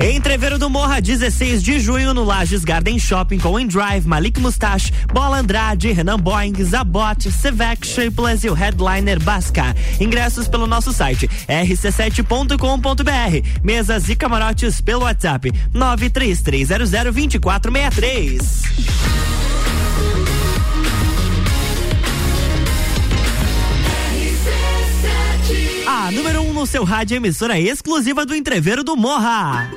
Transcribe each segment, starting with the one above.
Entreveiro do Morra, 16 de junho, no Lages Garden Shopping com Endrive, Malik Mustache, Bola Andrade, Renan Boing, Zabot, Sevec, Shapeless e o headliner Basca. Ingressos pelo nosso site rc7.com.br. Mesas e camarotes pelo WhatsApp 933002463. Número 1 um no seu rádio emissora exclusiva do Entreveiro do Morra.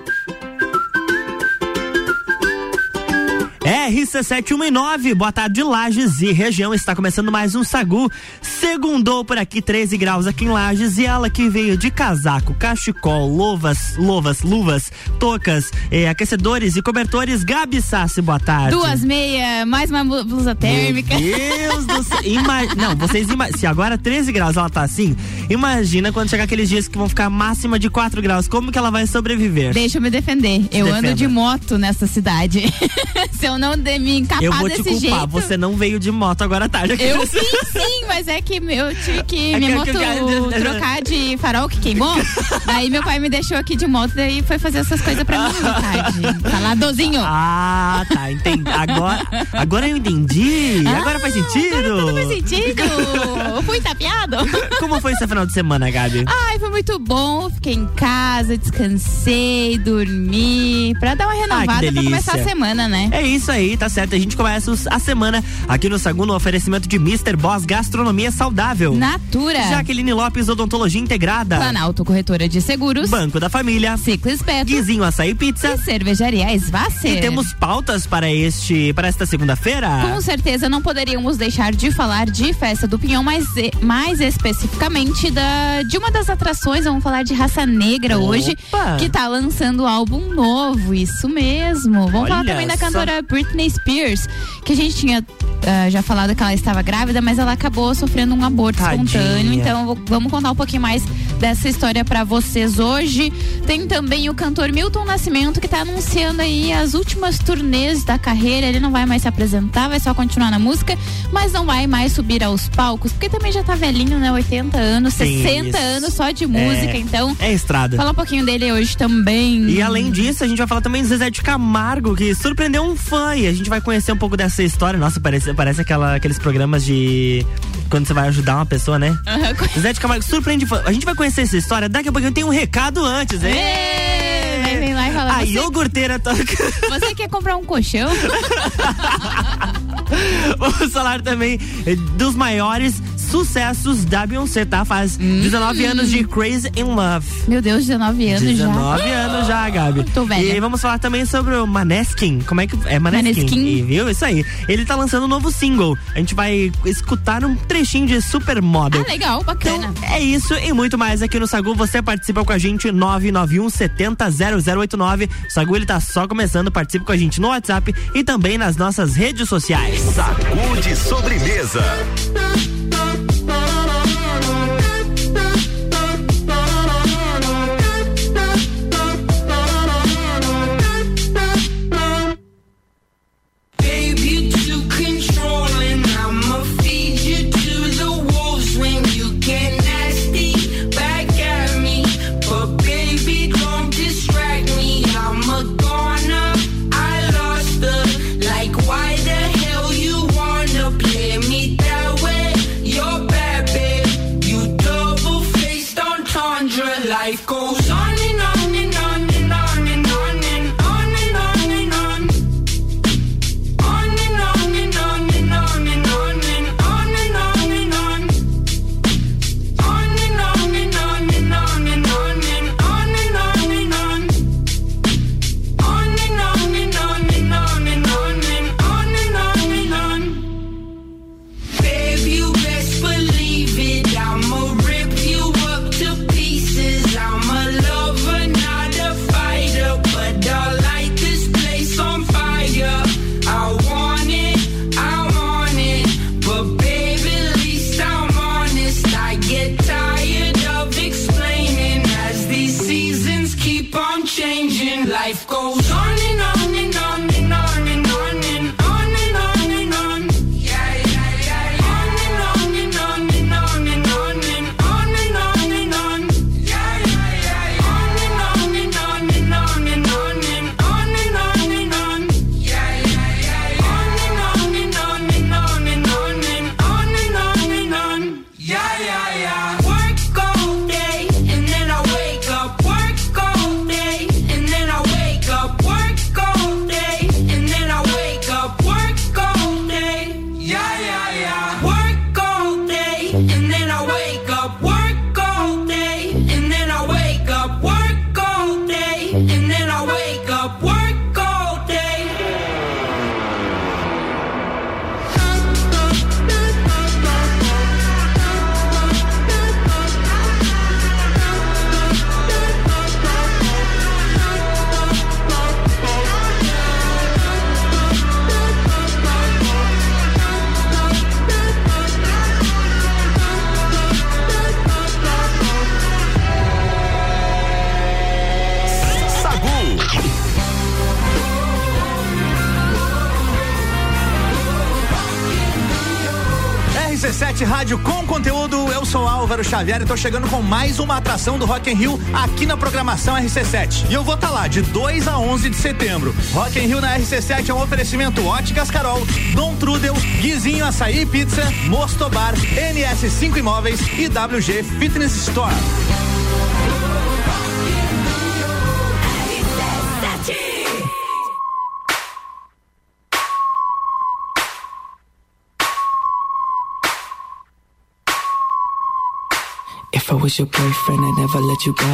RC719, boa tarde, Lages e região. Está começando mais um Sagu. Segundou por aqui, 13 graus aqui em Lages. E ela que veio de casaco, cachecol, luvas, luvas, luvas, tocas, eh, aquecedores e cobertores. Gabi Sassi, boa tarde. Duas meias, mais uma blusa térmica. Meu Deus do céu. Ima... Não, vocês imaginam. Se agora 13 graus ela tá assim, imagina quando chegar aqueles dias que vão ficar máxima de 4 graus. Como que ela vai sobreviver? Deixa eu me defender. Eu defenda. ando de moto nessa cidade. Se eu não de me encapar Eu vou te desse culpar, jeito. você não veio de moto agora à tarde. aqui Eu sim, sim, mas é que eu tive que É minha moto que- trocar de farol que queimou. daí meu pai me deixou aqui de moto e foi fazer essas coisas pra mim, tarde. Faladozinho. Ah, tá, entendi. Agora, agora eu entendi. agora faz sentido. Agora tudo faz sentido. Fui tapeado. Como foi esse final de semana, Gabi? Ai, foi muito bom. Fiquei em casa, descansei, dormi. Pra dar uma renovada pra delícia. começar a semana, né? É isso aí, tá certo. A gente começa a semana aqui no segundo oferecimento de Mr. Boss Gastronomia Saudável. Natura. Jaqueline Lopes Odontologia Integrada. Planalto Corretora de Seguros. Banco da Família. Ciclo Espeto. Guizinho Açaí Pizza. E Cervejaria Svasser. E temos pautas para este para esta segunda-feira? Com certeza não poderíamos deixar de falar de Festa do Pinhão, mas mais especificamente da, de uma das atrações, vamos falar de Raça Negra hoje, Opa! que tá lançando um álbum novo, isso mesmo. Vamos falar Olha também da só. cantora Britney Spears, que a gente tinha ah, já falado que ela estava grávida, mas ela acabou sofrendo um aborto Tadinha. espontâneo, então vamos contar um pouquinho mais dessa história pra vocês hoje. Tem também o cantor Milton Nascimento que tá anunciando aí as últimas turnês da carreira. Ele não vai mais se apresentar, vai só continuar na música, mas não vai mais subir aos palcos, porque também já tá velhinho, né? 80 anos, Tem 60 isso. anos só de música, então É estrada. fala um pouquinho dele hoje também. E além disso, a gente vai falar também do Zezé de Camargo, que surpreendeu um fã. E a gente vai conhecer um pouco dessa história. Nossa, parece, parece aquela, aqueles programas de. Quando você vai ajudar uma pessoa, né? Co- Zezé de Camargo surpreende fã. A gente vai conhecer essa história. Daqui a pouquinho tem um recado antes, hein? Ê, Vem, vem lá e fala. A Você, iogurteira toca. você quer comprar um colchão? Vamos falar também dos maiores sucessos da Beyoncé, tá? Faz Hum. 19 anos de Crazy in Love. Meu Deus, 19 anos 19 já. anos já, Gabi. Tô velha. E vamos falar também sobre o Maneskin. Como é que é Maneskin? Maneskin. E, viu? Isso aí. Ele tá lançando um novo single. A gente vai escutar um trechinho de Supermodel. Ah, legal, bacana. Então, é isso e muito mais aqui no Sagu. Você participa com a gente 991 70 0089. O Sagu ele tá só começando. Participe com a gente no WhatsApp e também nas nossas redes sociais. Sacude sobremesa. Conteúdo, eu sou Álvaro Xavier e tô chegando com mais uma atração do Rock in Rio aqui na programação RC7. E eu vou estar lá de 2 a 11 de setembro. Rock in Rio na RC7 é um oferecimento Óticas Carol, Dom Trudel, Guizinho Açaí Pizza, Mostobar, NS5 Imóveis e WG Fitness Store. I was your boyfriend, I'd never let you go.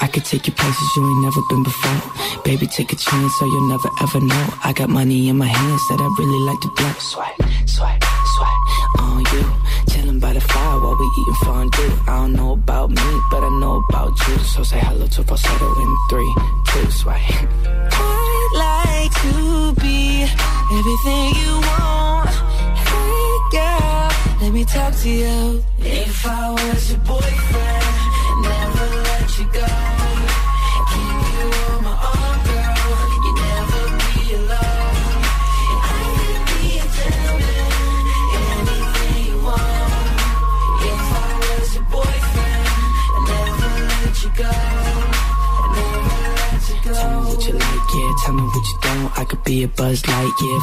I could take you places you ain't never been before. Baby, take a chance, so you'll never ever know. I got money in my hands that I really like to blow. Swipe, swipe, swipe on you. Chilling by the fire while we eating fondue. I don't know about me, but I know about you. So say hello to falsetto in three, two, swipe. I'd like to be everything you want. Hey girl, let me talk to you. If I was your boyfriend, never let you go.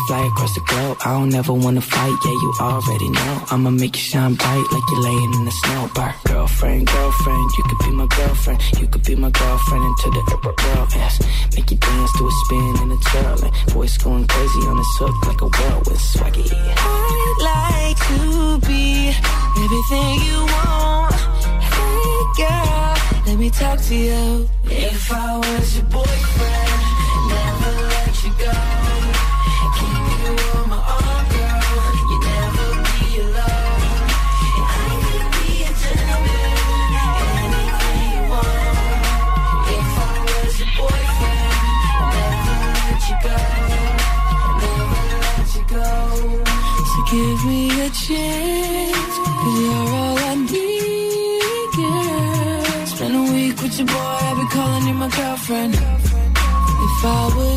Fly across the globe. I don't ever wanna fight, yeah. You already know. I'ma make you shine bright like you're laying in the snow. Bar. Girlfriend, girlfriend, you could be my girlfriend. You could be my girlfriend into the upper world, yes. Make you dance to a spin and a twirl. And voice going crazy on this hook like a whirlwind swaggy. I'd like to be everything you want. Hey girl, let me talk to you. If I was your boyfriend, never let you go. Give me a chance, you're all I need, girl. Spend a week with your boy, I'll be calling you my girlfriend. If I was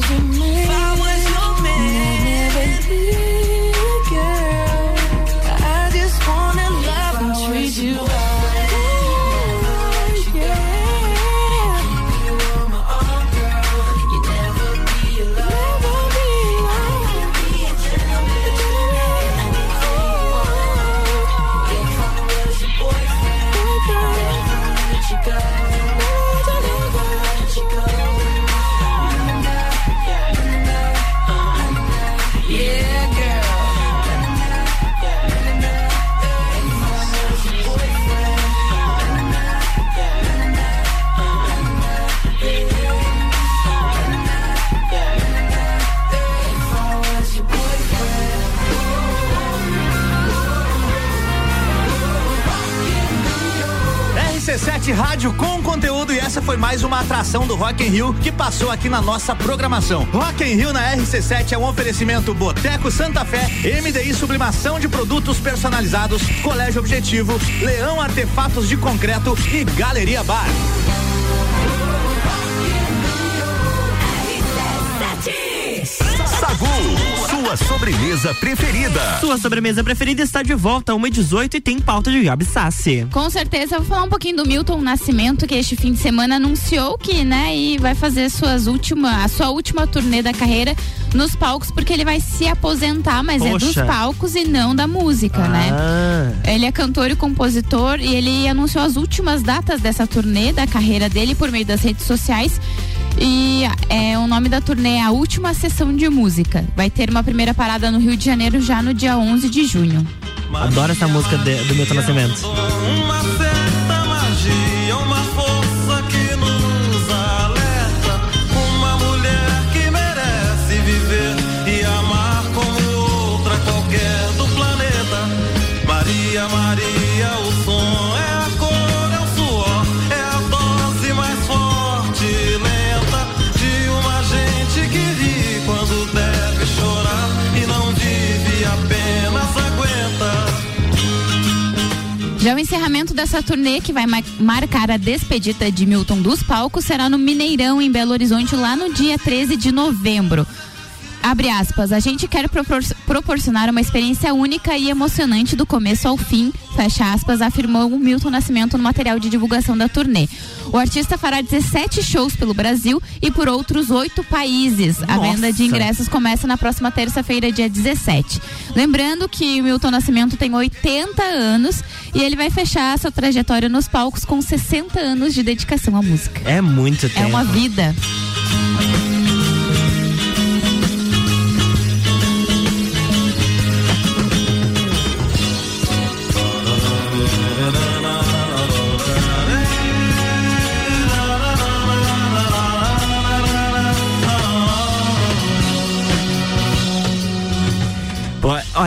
atração do Rock in Rio que passou aqui na nossa programação. Rock in Rio na RC7 é um oferecimento Boteco Santa Fé, MDI Sublimação de Produtos Personalizados, Colégio Objetivo, Leão Artefatos de Concreto e Galeria Bar. Sobremesa preferida. Sua sobremesa preferida está de volta, 1h18 e tem pauta de Gabi Sassi. Com certeza, eu vou falar um pouquinho do Milton Nascimento, que este fim de semana anunciou que, né, e vai fazer suas última, a sua última turnê da carreira nos palcos, porque ele vai se aposentar, mas é dos Poxa. palcos e não da música, né? Ah, Ele é cantor e compositor e ele anunciou as últimas datas dessa turnê da carreira dele por meio das redes sociais. E é, o nome da turnê é A Última Sessão de Música. Vai ter uma primeira parada no Rio de Janeiro já no dia 11 de junho. adoro essa música de- do Milton Nascimento. Já o encerramento dessa turnê, que vai ma- marcar a despedida de Milton dos palcos, será no Mineirão, em Belo Horizonte, lá no dia 13 de novembro. Abre aspas, a gente quer propor- proporcionar uma experiência única e emocionante do começo ao fim, fecha aspas, afirmou o Milton Nascimento no material de divulgação da turnê. O artista fará 17 shows pelo Brasil e por outros oito países. A Nossa. venda de ingressos começa na próxima terça-feira, dia 17. Lembrando que o Milton Nascimento tem 80 anos e ele vai fechar sua trajetória nos palcos com 60 anos de dedicação à música. É muito tempo. É uma vida.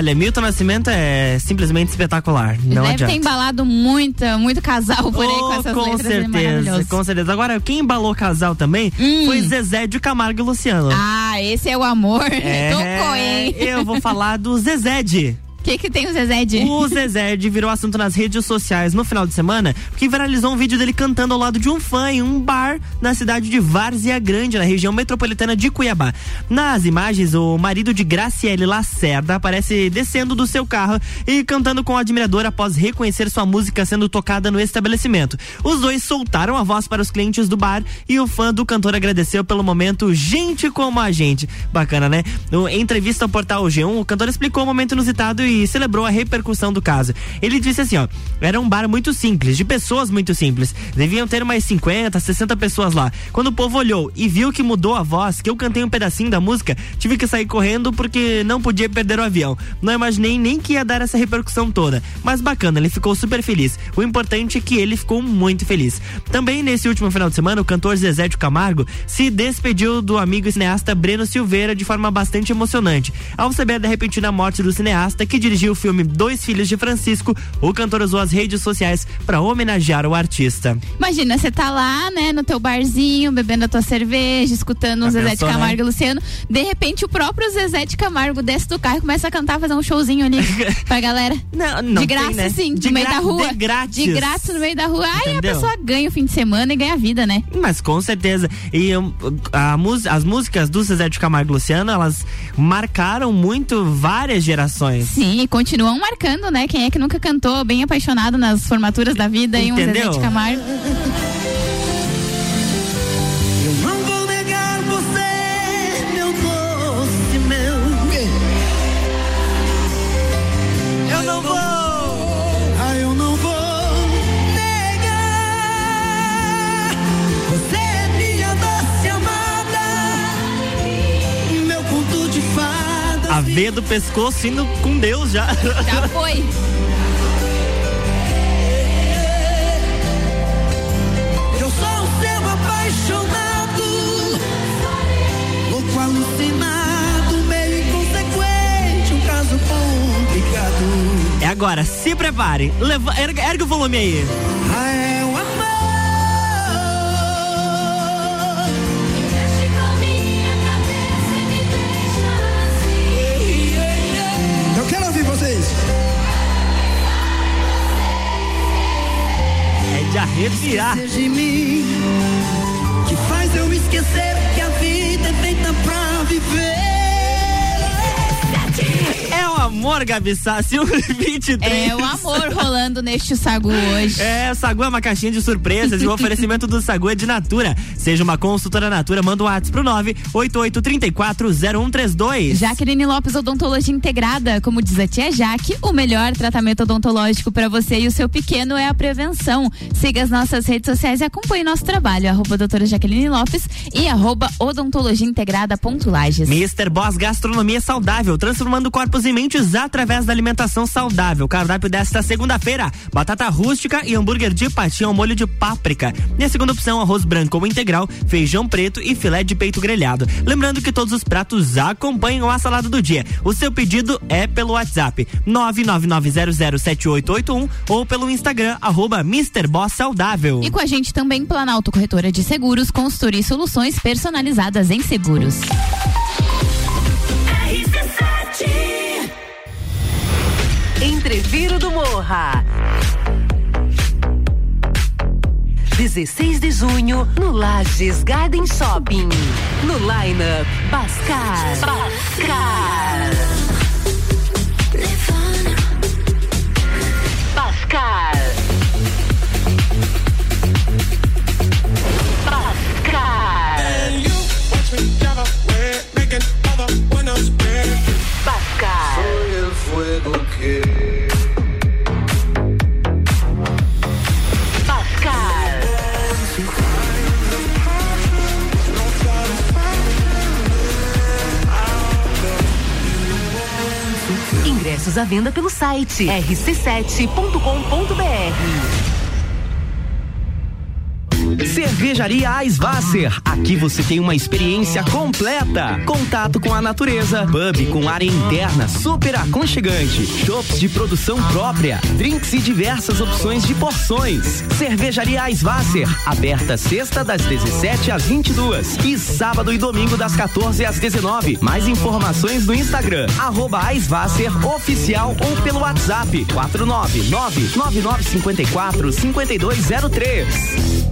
Olha, Milton Nascimento é simplesmente espetacular. Não Deve adianta. ter embalado muita, muito casal por aí com Oh, essas com letras certeza, com certeza. Agora, quem embalou o casal também Hum. foi Zezé de Camargo e Luciano. Ah, esse é o amor. É, Tocou, hein? Eu vou falar do Zezé de. O que, que tem o Zezé de? O Zezé de virou assunto nas redes sociais no final de semana, porque viralizou um vídeo dele cantando ao lado de um fã em um bar na cidade de Várzea Grande, na região metropolitana de Cuiabá. Nas imagens, o marido de Graciele Lacerda aparece descendo do seu carro e cantando com o admirador após reconhecer sua música sendo tocada no estabelecimento. Os dois soltaram a voz para os clientes do bar e o fã do cantor agradeceu pelo momento gente como a gente. Bacana, né? Em entrevista ao portal G1, o cantor explicou o momento inusitado e celebrou a repercussão do caso. Ele disse assim, ó, era um bar muito simples, de pessoas muito simples. Deviam ter mais 50, 60 pessoas lá. Quando o povo olhou e viu que mudou a voz, que eu cantei um pedacinho da música, tive que sair correndo porque não podia perder o avião. Não imaginei nem que ia dar essa repercussão toda. Mas bacana, ele ficou super feliz. O importante é que ele ficou muito feliz. Também nesse último final de semana, o cantor Zezé de Camargo se despediu do amigo e cineasta Breno Silveira de forma bastante emocionante. Ao saber da repentina morte do cineasta, que dirigiu o filme Dois Filhos de Francisco, o cantor usou as redes sociais para homenagear o artista. Imagina, você tá lá, né, no teu barzinho, bebendo a tua cerveja, escutando o Zezé pensou, de Camargo né? e Luciano. De repente, o próprio Zezé de Camargo desce do carro e começa a cantar, fazer um showzinho ali pra galera. Não, não de graça, tem, né? sim, de no meio da rua. De grátis. De graça no meio da rua. Aí a pessoa ganha o fim de semana e ganha a vida, né? Mas com certeza. E a mus- as músicas do Zezé de Camargo e Luciano, elas marcaram muito várias gerações. Sim, e continuam marcando, né? Quem é que nunca cantou bem apaixonado nas formaturas da vida e um Zezé Entendeu? de Camargo? Veia do pescoço indo com Deus já. Já foi. Eu sou o seu apaixonado. Louco alucinado, meio inconsequente, um caso complicado. É agora, se prepare. Leva, erga, erga o volume aí. Ah, arrepiar. De mim, que faz eu esquecer que a vida é feita pra viver. amor, Gabi Sassi, 23. É o amor rolando neste sagu hoje. É, o Sagu é uma caixinha de surpresas e o oferecimento do Sagu é de Natura. Seja uma consultora Natura, manda o WhatsApp pro 988340132. Jaqueline Lopes Odontologia Integrada, como diz a tia Jaque, o melhor tratamento odontológico para você e o seu pequeno é a prevenção. Siga as nossas redes sociais e acompanhe nosso trabalho, arroba doutora Jaqueline Lopes e arroba odontologia integrada Lages. Mr. Boss Gastronomia Saudável, transformando corpos e mentes através da alimentação saudável. Cardápio desta segunda-feira: batata rústica e hambúrguer de patinha ao molho de páprica. E a segunda opção: arroz branco ou integral, feijão preto e filé de peito grelhado. Lembrando que todos os pratos acompanham a salada do dia. O seu pedido é pelo WhatsApp 999007881 ou pelo Instagram arroba Saudável. E com a gente também Planalto Corretora de Seguros, consultoria e soluções personalizadas em seguros. Entreviro do Morra. 16 de junho, no Lages Garden Shopping. No lineup, Bascar. Bascar. Ingressos à venda pelo site rc7.com.br. Cervejaria Eisvasser. Aqui você tem uma experiência completa. Contato com a natureza, pub com área interna super aconchegante, shops de produção própria, drinks e diversas opções de porções. Cervejaria Eisvasser, aberta sexta das 17 às 22 e sábado e domingo das 14 às 19. Mais informações no Instagram arroba Eisvasser oficial ou pelo WhatsApp 499 9954 5203.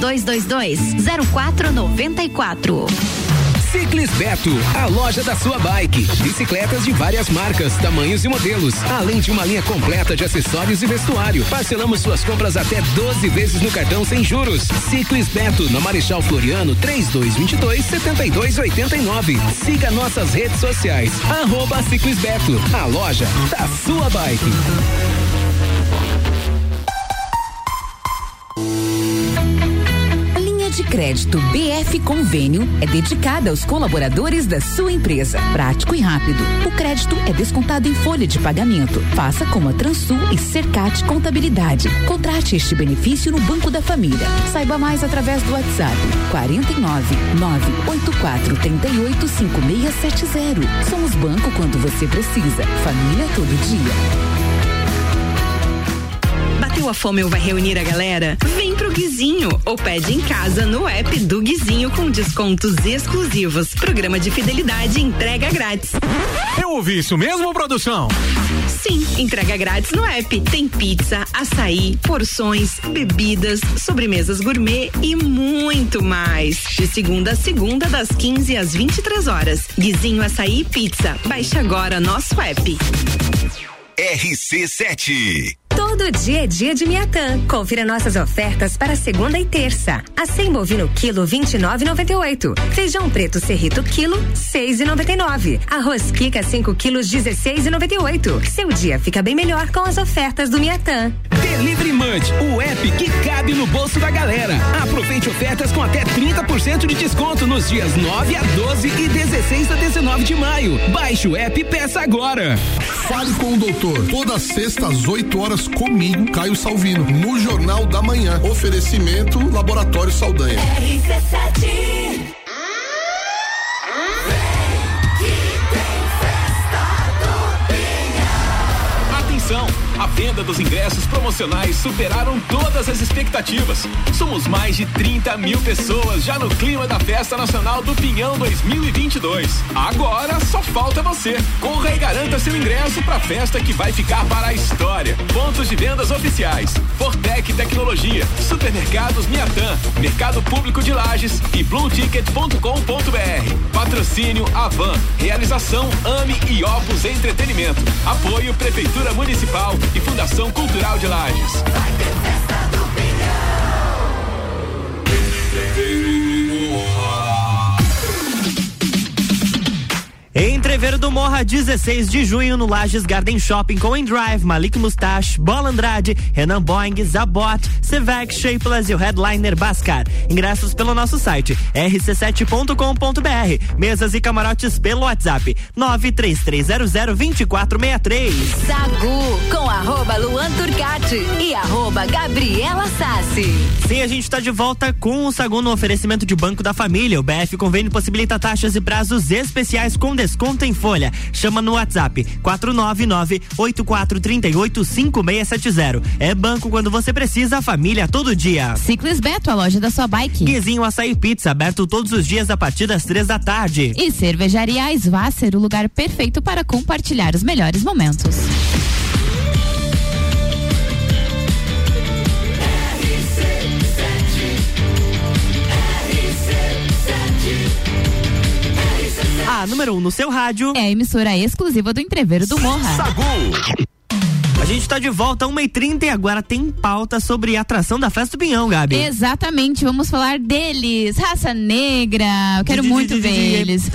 3222 0494. Ciclis Beto, a loja da sua bike. Bicicletas de várias marcas, tamanhos e modelos, além de uma linha completa de acessórios e vestuário. Parcelamos suas compras até 12 vezes no cartão sem juros. Ciclis Beto, na Marechal Floriano, 3222 7289. Siga nossas redes sociais. Arroba Ciclis Beto, a loja da sua bike. Crédito BF Convênio é dedicada aos colaboradores da sua empresa. Prático e rápido. O crédito é descontado em folha de pagamento. Faça como a Transul e Cercat Contabilidade. Contrate este benefício no Banco da Família. Saiba mais através do WhatsApp 49 984 38 5670. Somos banco quando você precisa. Família todo dia. Bateu a fome ou vai reunir a galera? Vem pro Guizinho ou pede em casa no app do Guizinho com descontos exclusivos. Programa de fidelidade entrega grátis. Eu ouvi isso mesmo, produção? Sim, entrega grátis no app. Tem pizza, açaí, porções, bebidas, sobremesas gourmet e muito mais. De segunda a segunda, das 15 às 23 horas. Guizinho Açaí e Pizza. Baixe agora nosso app. RC7. Todo dia é dia de Miatã. Confira nossas ofertas para segunda e terça. Acém bovino quilo 29,98. Feijão preto serrito quilo 6,99. Arroz Kika 5 quilos 16,98. Seu dia fica bem melhor com as ofertas do Miatã. Delivery Munch, o app que cabe no bolso da galera. Aproveite ofertas com até 30% de desconto nos dias 9 a 12 e 16 a 19 de maio. Baixe o app e peça agora. Fale com o doutor. Toda sexta às 8 horas comigo, Caio Salvino, no Jornal da Manhã. Oferecimento Laboratório Saldanha. RC7 venda dos ingressos promocionais superaram todas as expectativas. Somos mais de 30 mil pessoas já no clima da Festa Nacional do Pinhão 2022. Agora só falta você. Corra e garanta seu ingresso para a festa que vai ficar para a história. Pontos de vendas oficiais: Fortec Tecnologia, Supermercados Miatã, Mercado Público de Lages e BlueTicket.com.br. Patrocínio Avan. Realização AME e Opus Entretenimento. Apoio Prefeitura Municipal e Fundação Cultural de Lages. Entreveiro Morra, 16 de junho, no Lages Garden Shopping com Endrive, Malik Mustache, Bola Andrade, Renan Boing, Zabot, Sevec, Shapeless e o headliner Bascar. Ingressos pelo nosso site rc7.com.br. Mesas e camarotes pelo WhatsApp 933002463. Sagu com arroba Luan Turcati e arroba Gabriela Sassi. Sim, a gente está de volta com o Sagu no oferecimento de Banco da Família. O BF Convênio possibilita taxas e prazos especiais com desconto em folha. Chama no WhatsApp 499-8438-5670. É banco quando você precisa, família todo dia. Ciclis Beto, a loja da sua bike. Guizinho Açaí Pizza, aberto todos os dias a partir das três da tarde. E Cervejaria Svasser, o lugar perfeito para compartilhar os melhores momentos. A número 1 um no seu rádio. É a emissora exclusiva do Entreveiro do Morra. Sagu. A gente está de volta, 1h30 e agora tem pauta sobre a atração da Festa do Pinhão, Gabi. Exatamente, vamos falar deles. Raça Negra, eu quero muito ver eles.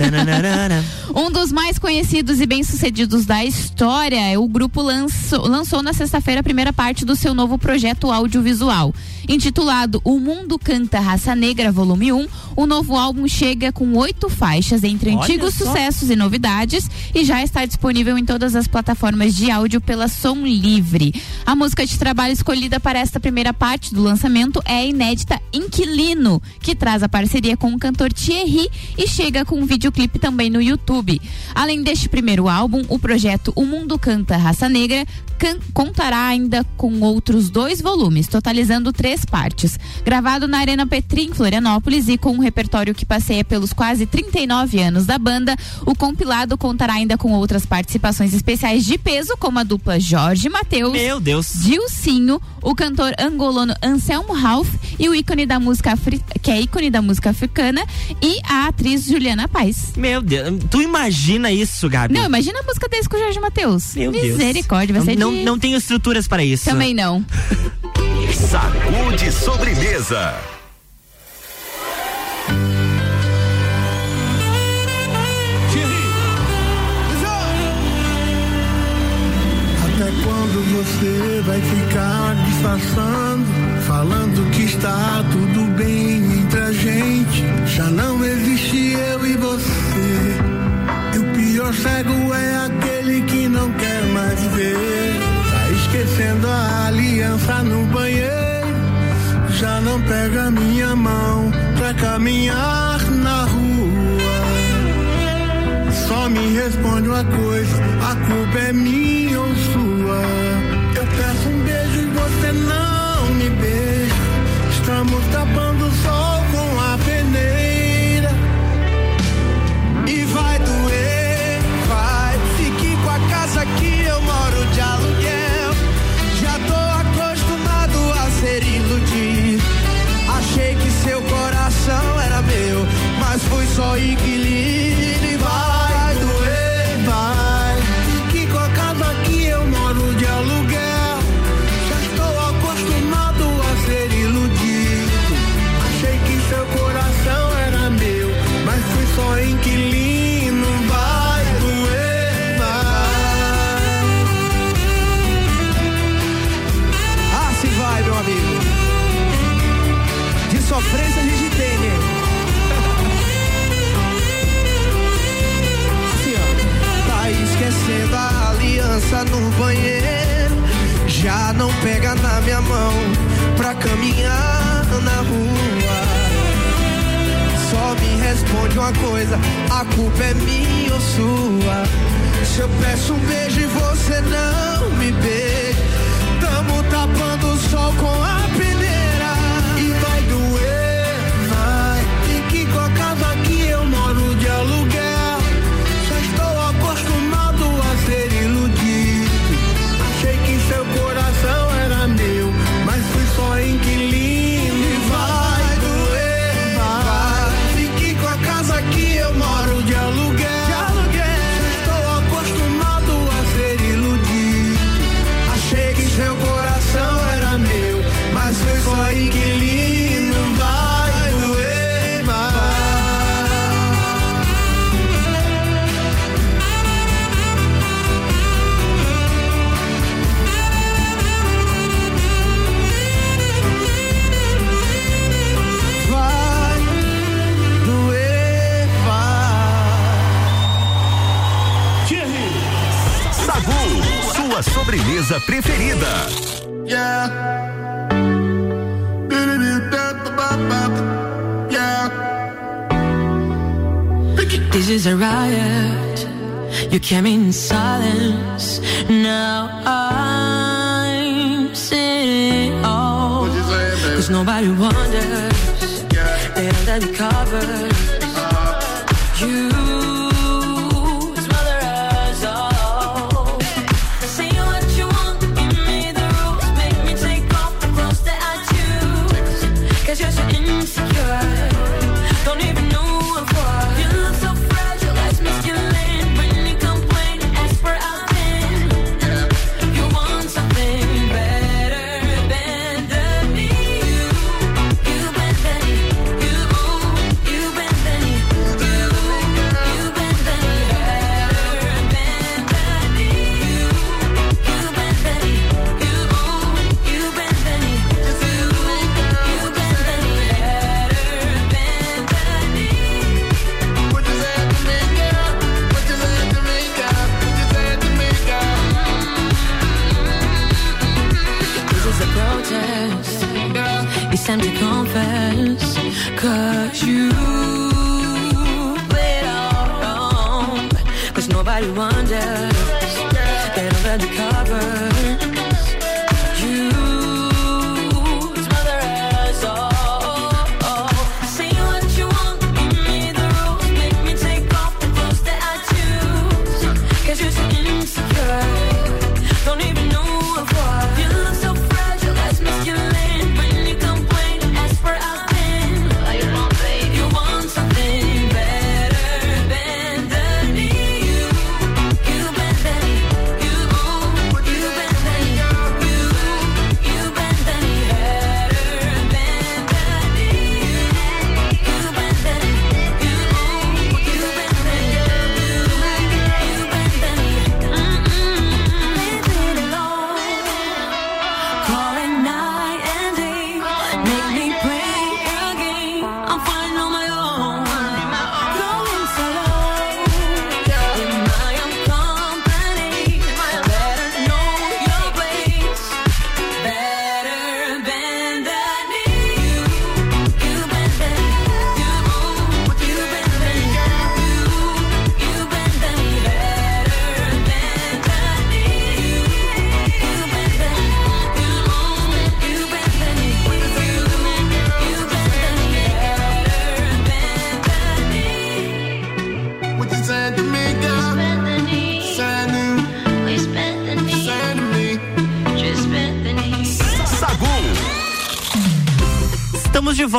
um dos mais conhecidos e bem-sucedidos da história, o grupo lançou, lançou na sexta-feira a primeira parte do seu novo projeto audiovisual. Intitulado O Mundo Canta Raça Negra, volume 1, o novo álbum chega com oito faixas entre Olha antigos só. sucessos e novidades e já está disponível em todas as plataformas de áudio pela Som Livre. A música de trabalho escolhida para esta primeira parte do lançamento é a inédita Inquilino, que traz a parceria com o cantor Thierry e chega com um videoclipe também no YouTube. Além deste primeiro álbum, o projeto O Mundo Canta Raça Negra contará ainda com outros dois volumes, totalizando três partes. Gravado na Arena Petri, em Florianópolis, e com um repertório que passeia pelos quase 39 anos da banda, o compilado contará ainda com outras participações especiais de peso, como a dupla Jorge Mateus, Meu Deus. Dilcinho, o cantor angolano Anselmo Ralph e o ícone da música afri- que é ícone da música africana e a atriz Juliana Paz. Meu Deus, tu imagina isso, Gabi? Não, imagina a música desse com o Jorge Mateus. Meu Deus. Misericórdia, vai não, ser não, de... não tenho estruturas para isso. Também não. Sagu de sobremesa. Até quando você vai ficar disfarçando, falando que está tudo bem entre a gente? Já não existe eu e você. E o pior cego é aquele que não quer mais ver. No banheiro. Já não pega minha mão pra caminhar na rua. Só me responde uma coisa, a culpa é minha ou sua? Eu peço um beijo e você não me beija. Estamos tapando mas fui minha mão pra caminhar na rua. Só me responde uma coisa: a culpa é minha ou sua? Se eu peço um beijo e você não me beija, tamo tapando o sol com a pele. empresa preferida. This is a riot. You came in silence. Now I'm sitting all. Cause nobody wonders. Yeah. They're under covers. Uh -huh. You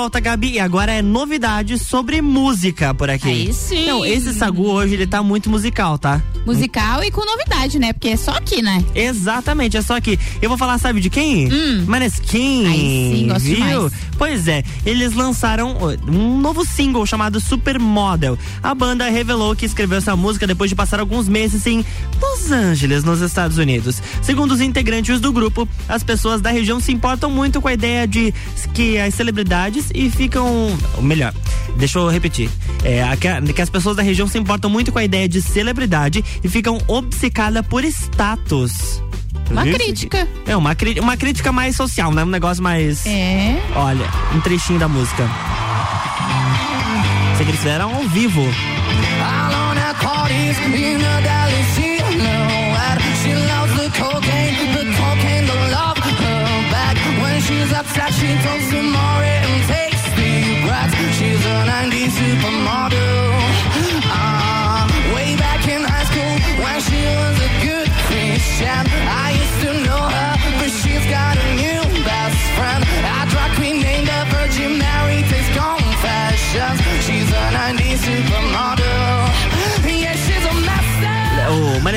volta, Gabi, e agora é novidade sobre música por aqui. Aí sim. Então, esse Sagu hoje, ele tá muito musical, tá? Musical e com novidade, né? Porque é só aqui, né? Exatamente, é só aqui. Eu vou falar, sabe de quem? Hum. Maneskin. Aí sim, gosto viu? demais. Pois é, eles lançaram um novo single chamado Supermodel. A banda revelou que escreveu essa música depois de passar alguns meses em Los Angeles, nos Estados Unidos. Segundo os integrantes do grupo, as pessoas da região se importam muito com a ideia de que as celebridades e ficam. Melhor, deixa eu repetir. É, que, que as pessoas da região se importam muito com a ideia de celebridade e ficam obcecadas por status. Uma crítica. É, uma, uma crítica mais social, né? Um negócio mais. É. Olha, um trechinho da música. Isso que eles fizeram ao vivo. She's upset, she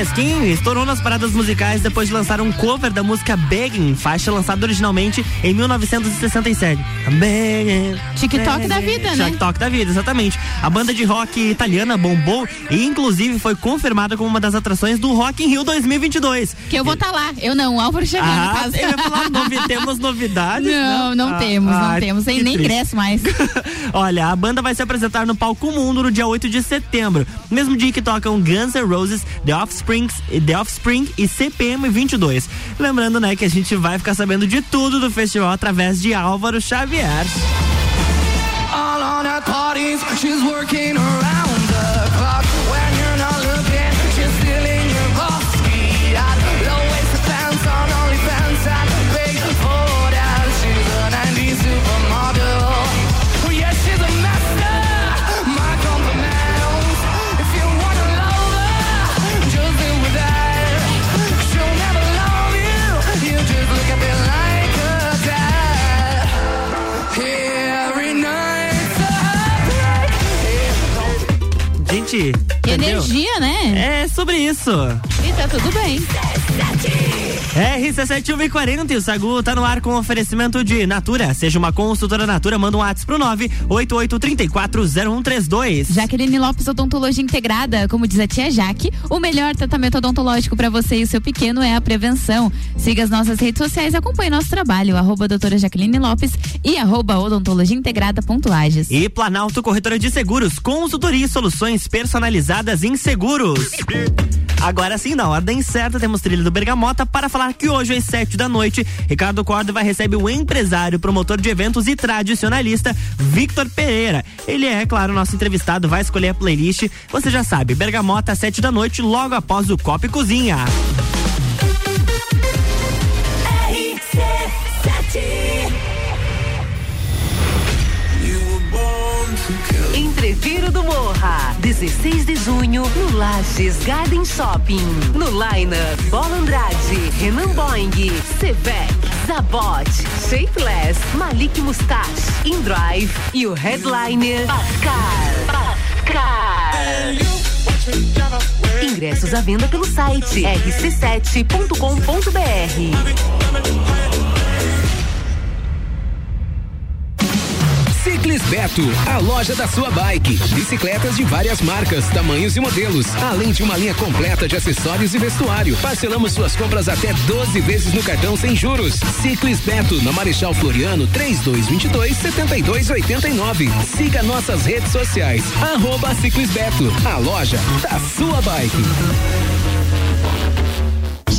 Maneskin estourou nas paradas musicais depois de lançar um cover da música Begging, faixa lançada originalmente em 1967. Begging. TikTok da vida, né? TikTok da vida, exatamente. A banda de rock italiana bombou e inclusive foi confirmada como uma das atrações do Rock in Rio 2022. Que eu vou estar lá. Eu não, o Álvaro chegando Ah, no ia falar, novi- temos novidades? Não, não Ah, temos, não ah, temos. Nem triste. ingresso mais. Olha, a banda vai se apresentar no Palco Mundo no dia 8 de setembro, mesmo dia que tocam Guns N' Roses, The Offspring, The Offspring e CPM 22. Lembrando, né, que a gente vai ficar sabendo de tudo do festival através de Álvaro Xavier. All on at parties, she's working around the clock. Gente, entendeu? Energia, né? É sobre isso. E tá tudo bem. RC7140 e o Sagu tá no ar com oferecimento de Natura. Seja uma consultora Natura, manda um WhatsApp pro 988340132. Jaqueline Lopes Odontologia Integrada, como diz a tia Jaque, o melhor tratamento odontológico para você e o seu pequeno é a prevenção. Siga as nossas redes sociais e acompanhe nosso trabalho, arroba doutora Jaqueline Lopes e arroba odontologia integrada ponto Lages. E Planalto Corretora de Seguros, consultoria e soluções personalizadas em seguros. Agora sim, na ordem certa, temos trilha do Bergamota para falar que hoje às sete da noite, Ricardo Córdova recebe o empresário, promotor de eventos e tradicionalista Victor Pereira. Ele é, claro, nosso entrevistado, vai escolher a playlist. Você já sabe, Bergamota às sete da noite, logo após o Copa e Cozinha. Entreviro do Morra, 16 de junho, no Lages Garden Shopping. No Line-up, Bola Andrade, Renan Boing, Sevec, Zabot, Shapeless, Malik Mustache, Indrive e o headliner Pascal. Pascal. Ingressos à venda pelo site rc7.com.br. Ciclis Beto, a loja da sua bike. Bicicletas de várias marcas, tamanhos e modelos, além de uma linha completa de acessórios e vestuário. Parcelamos suas compras até 12 vezes no cartão sem juros. Ciclis Beto, na Marechal Floriano, 3222 7289. Siga nossas redes sociais. Arroba Ciclis Beto, a loja da sua bike.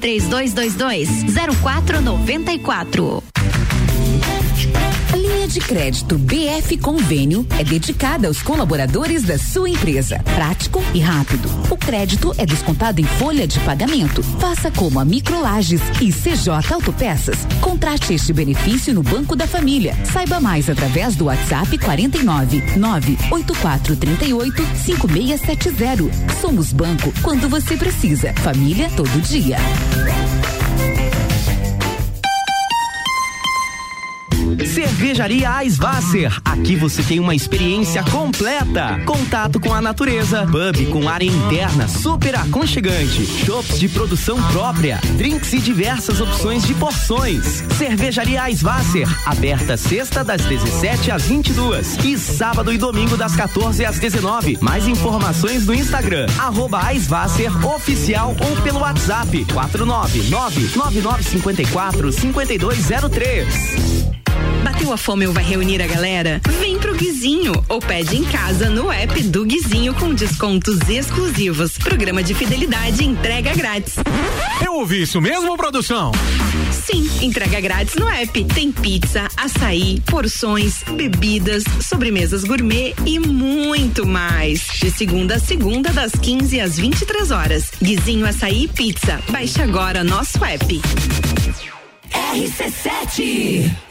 3222 0494. Linha de crédito BF Convênio é dedicada aos colaboradores da sua empresa. Prático e rápido. O crédito é descontado em folha de pagamento. Faça como a Microlages e CJ Autopeças. Contrate este benefício no Banco da Família. Saiba mais através do WhatsApp 49 98438 5670. Somos banco quando você precisa. Família todo dia. Cervejaria Eisvasser. Aqui você tem uma experiência completa. Contato com a natureza, pub com área interna super aconchegante, shops de produção própria, drinks e diversas opções de porções. Cervejaria Eisvasser, aberta sexta das 17 às 22 e sábado e domingo das 14 às 19. Mais informações no Instagram arroba oficial ou pelo WhatsApp 499 9954 5203. Bateu a fome ou vai reunir a galera? Vem pro Guizinho ou pede em casa no app do Guizinho com descontos exclusivos. Programa de fidelidade e entrega grátis. Eu ouvi isso mesmo, produção? Sim, entrega grátis no app. Tem pizza, açaí, porções, bebidas, sobremesas gourmet e muito mais. De segunda a segunda, das 15 às 23 horas. Guizinho Açaí Pizza. Baixe agora nosso app. RC7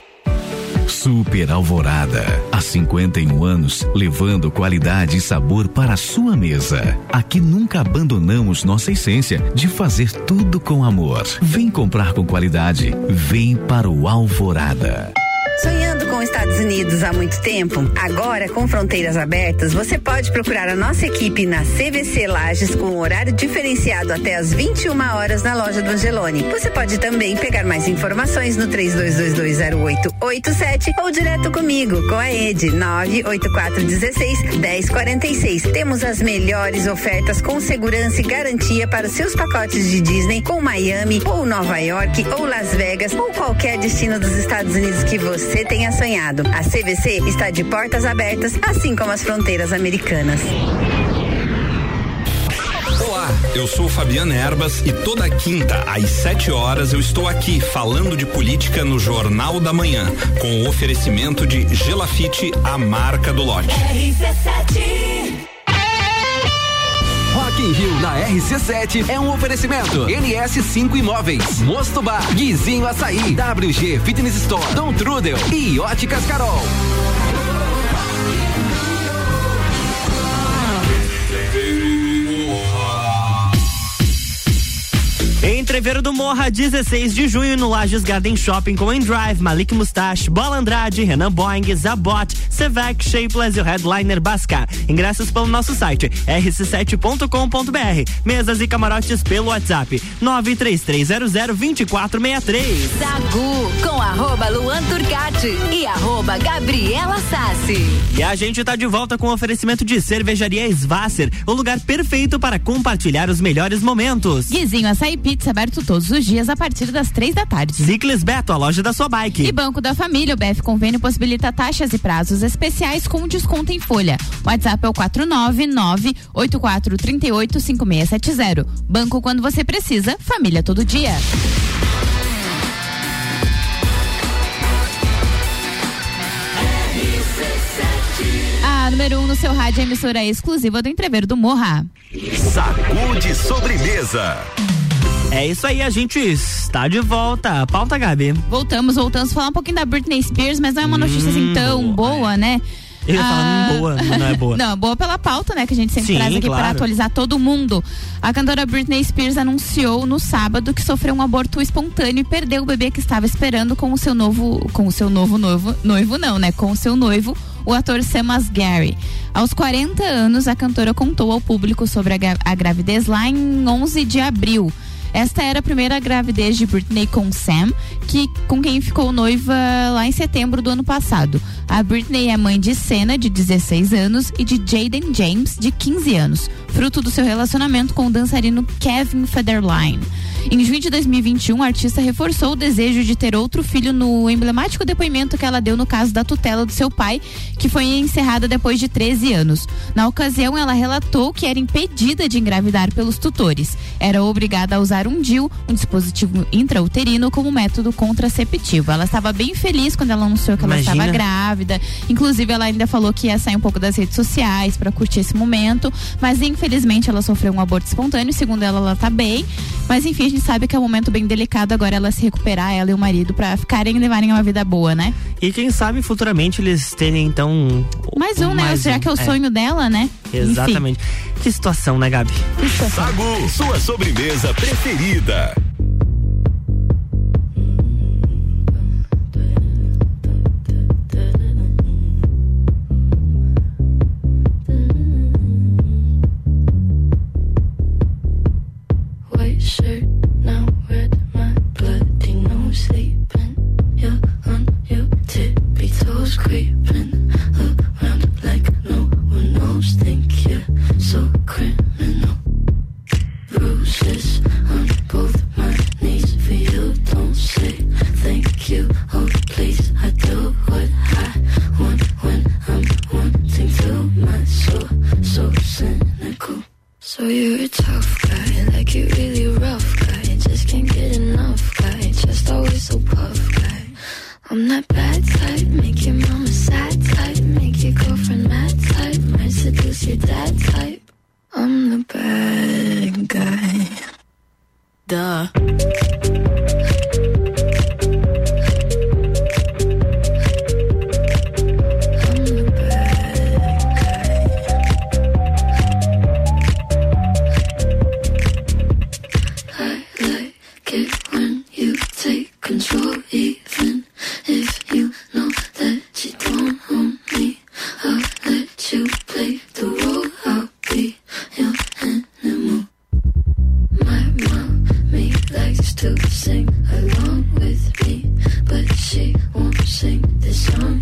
Super Alvorada. Há 51 anos, levando qualidade e sabor para a sua mesa. Aqui nunca abandonamos nossa essência de fazer tudo com amor. Vem comprar com qualidade. Vem para o Alvorada. Sonhando com os Estados Unidos há muito tempo? Agora, com fronteiras abertas, você pode procurar a nossa equipe na CVC Lages com um horário diferenciado até às 21 horas na loja do Angelone. Você pode também pegar mais informações no 32220887 ou direto comigo, com a Ed 98416 1046. Temos as melhores ofertas com segurança e garantia para os seus pacotes de Disney com Miami ou Nova York ou Las Vegas ou qualquer destino dos Estados Unidos que você tenha sonhado. A CVC está de portas abertas, assim como as fronteiras americanas. Olá, eu sou Fabiana Erbas e toda quinta às 7 horas eu estou aqui falando de política no Jornal da Manhã, com o oferecimento de Gelafite, a marca do lote. In Rio na RC7 é um oferecimento. NS5 Imóveis, Mosto Bar, Guizinho Açaí, WG Fitness Store, Dom Trudel e Óticas Carol. Entreveiro do Morra, 16 de junho, no Lages Garden Shopping com Endrive, Malik Mustache, Bola Andrade, Renan Boing, Zabot, Sevec, Shapeless e o headliner Bascar. Ingressos pelo nosso site rc7.com.br. Mesas e camarotes pelo WhatsApp 933002463. Sagu com arroba Luan Turcati e arroba Gabriela Sassi. E a gente tá de volta com o oferecimento de cervejaria Svasser, o lugar perfeito para compartilhar os melhores momentos. Guizinho Açaí Pizza aberto todos os dias a partir das três da tarde. Ciclis Beto, a loja da sua bike. E Banco da Família, o BF Convênio possibilita taxas e prazos especiais com desconto em folha. WhatsApp é o 499-8438-5670. Banco quando você precisa, família todo dia. A número 1 um no seu rádio é emissora exclusiva do Entreveiro do Morra. Sacude sobremesa. É isso aí, a gente está de volta. Pauta, Gabi. Voltamos, voltamos falar um pouquinho da Britney Spears, mas não é uma notícia assim tão boa, né? Eu ia falar Ah, hum, boa, não é boa. Não, boa pela pauta, né? Que a gente sempre Sim, traz aqui claro. para atualizar todo mundo. A cantora Britney Spears anunciou no sábado que sofreu um aborto espontâneo e perdeu o bebê que estava esperando com o seu novo, com o seu novo noivo, noivo não, né? Com o seu noivo, o ator Sam Asghari. Aos 40 anos, a cantora contou ao público sobre a, a gravidez lá em 11 de abril. Esta era a primeira gravidez de Britney com Sam, que, com quem ficou noiva lá em setembro do ano passado. A Britney é mãe de Senna, de 16 anos, e de Jaden James, de 15 anos, fruto do seu relacionamento com o dançarino Kevin Federline. Em junho de 2021, a artista reforçou o desejo de ter outro filho no emblemático depoimento que ela deu no caso da tutela do seu pai, que foi encerrada depois de 13 anos. Na ocasião, ela relatou que era impedida de engravidar pelos tutores. Era obrigada a usar um DIU, um dispositivo intrauterino, como método contraceptivo. Ela estava bem feliz quando ela anunciou que ela Imagina. estava grávida. Inclusive, ela ainda falou que ia sair um pouco das redes sociais para curtir esse momento. Mas infelizmente ela sofreu um aborto espontâneo. Segundo ela, ela tá bem. Mas enfim, a gente sabe que é um momento bem delicado agora ela se recuperar, ela e o marido, para ficarem e levarem uma vida boa, né? E quem sabe futuramente eles terem então. Mais um, né? mais Já um, que é o é. sonho dela, né? Exatamente. Que situação, né, Gabi? Sagu, sua sobremesa preferida.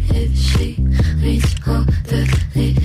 If she reads all the lyrics.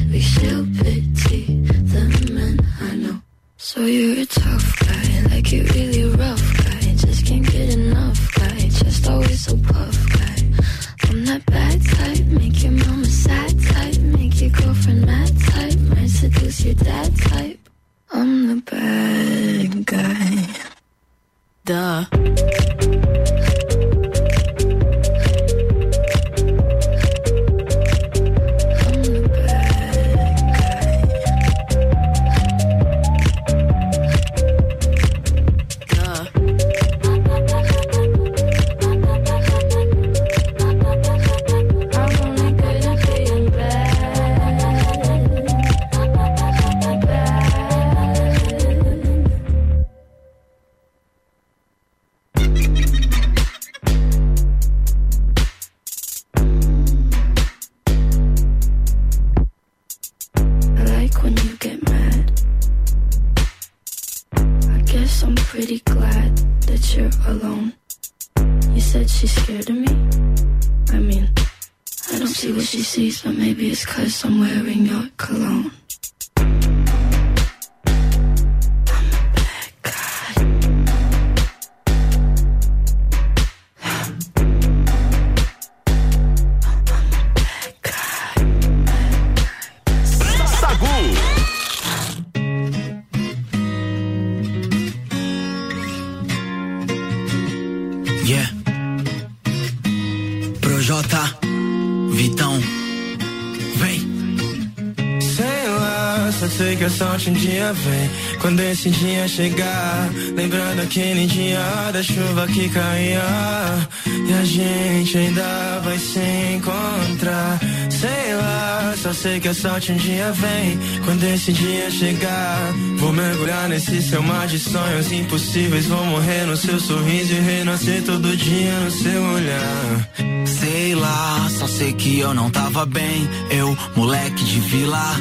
Sorte um dia vem. Quando esse dia chegar, lembrando aquele dia da chuva que caía. E a gente ainda vai se encontrar. Sei lá, só sei que a sorte um dia vem. Quando esse dia chegar, vou mergulhar nesse seu mar de sonhos impossíveis. Vou morrer no seu sorriso e renascer todo dia no seu olhar. Sei lá, só sei que eu não tava bem. Eu, moleque de vila.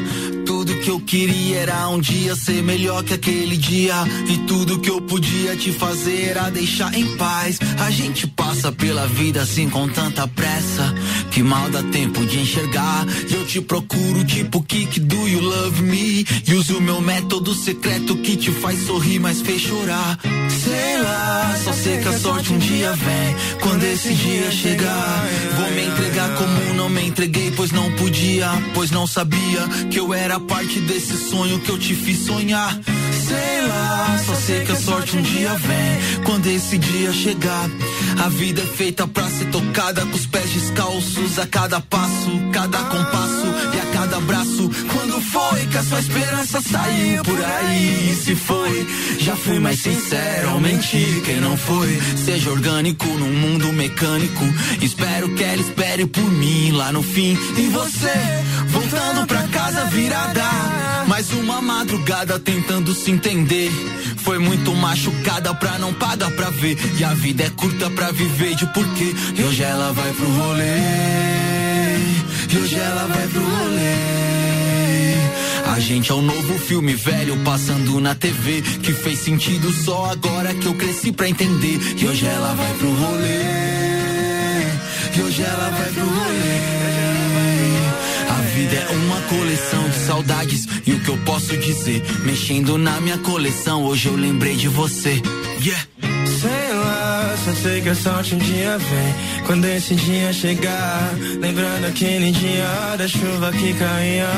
Tudo que eu queria era um dia ser melhor que aquele dia. E tudo que eu podia te fazer era deixar em paz. A gente passa pela vida assim com tanta pressa. Que mal dá tempo de enxergar. E eu te procuro, tipo, Kik, do you love me? E uso meu método secreto que te faz sorrir, mas fez chorar. Sei lá, só sei que a sorte um dia vem. Quando esse dia chegar, vou me entregar como não me entreguei, pois não podia, pois não sabia que eu era parte desse sonho que eu te fiz sonhar. Sei lá, só sei que a sorte um dia vem. Quando esse dia chegar, a vida é feita pra ser tocada com os pés descalços a cada passo, cada compasso e a cada abraço. Quando foi que a sua esperança saiu por aí? E se foi, já fui mais sincero ao mentir. Quem não foi, seja orgânico num mundo mecânico. Espero que ela espere por mim lá no fim. E você, voltando pra casa virada. Mais uma madrugada tentando se entender. Foi muito machucada pra não pagar pra ver. E a vida é curta pra viver de porquê. E hoje ela vai pro rolê. E hoje ela vai pro rolê. A gente é um novo filme velho passando na TV. Que fez sentido só agora que eu cresci pra entender. E hoje ela vai pro rolê. E hoje ela vai pro rolê. Vida é uma coleção de saudades. E o que eu posso dizer? Mexendo na minha coleção, hoje eu lembrei de você. Yeah. Só sei que a sorte um dia vem. Quando esse dia chegar, lembrando aquele dia da chuva que caía.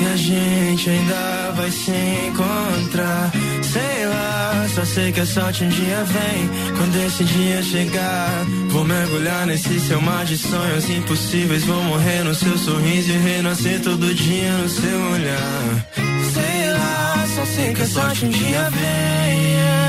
e a gente ainda vai se encontrar. Sei lá, só sei que a sorte um dia vem. Quando esse dia chegar, vou mergulhar nesse seu mar de sonhos impossíveis. Vou morrer no seu sorriso e renascer todo dia no seu olhar. Sei lá, só sei que a sorte um dia vem.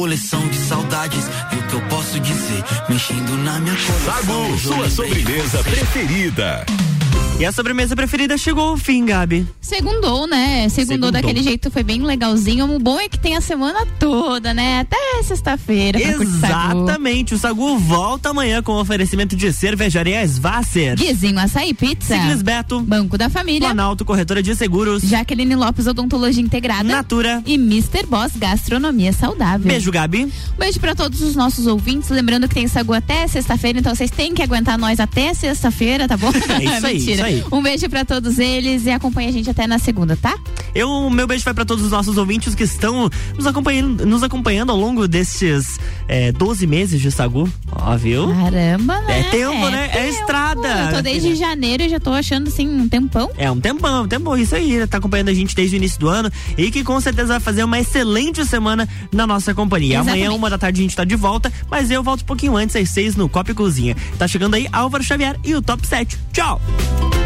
Coleção de saudades. E o que eu posso dizer, mexendo na minha coleção. Sagu, sua sobremesa preferida. E a sobremesa preferida chegou ao fim, Gabi. Segundou, né? Segundou, Segundou. daquele jeito, foi bem legalzinho. O bom é que tem a semana toda, né? Até sexta-feira. Exatamente. O Sagu volta amanhã com oferecimento de cervejaria Svasser. Guizinho Açaí Pizza. Ciclis Beto. Banco da Família. Planalto Corretora de Seguros. Jaqueline Lopes Odontologia Integrada. Natura. E Mr. Boss Gastronomia Saudável. Beijo, Gabi. Um beijo pra todos os nossos ouvintes. Lembrando que tem Sagu até sexta-feira, então vocês têm que aguentar nós até sexta-feira, tá bom? É isso aí, Mentira. isso aí. Um beijo pra todos eles e acompanha a gente até na segunda, tá? Eu, o meu beijo vai para todos os nossos ouvintes que estão nos acompanhando, nos acompanhando ao longo destes é, 12 meses de Sagu. Ó, viu? Caramba, né? É tempo, né? É estrada. Eu tô desde janeiro e já tô achando assim um tempão. É um tempão, um tempão, isso aí, tá acompanhando a gente desde o início do ano e que com certeza vai fazer uma excelente semana na nossa companhia. Exatamente. Amanhã, uma da tarde, a gente tá de volta, mas eu volto um pouquinho antes, às seis, no Copa e Cozinha. Tá chegando aí Álvaro Xavier e o Top 7. Tchau!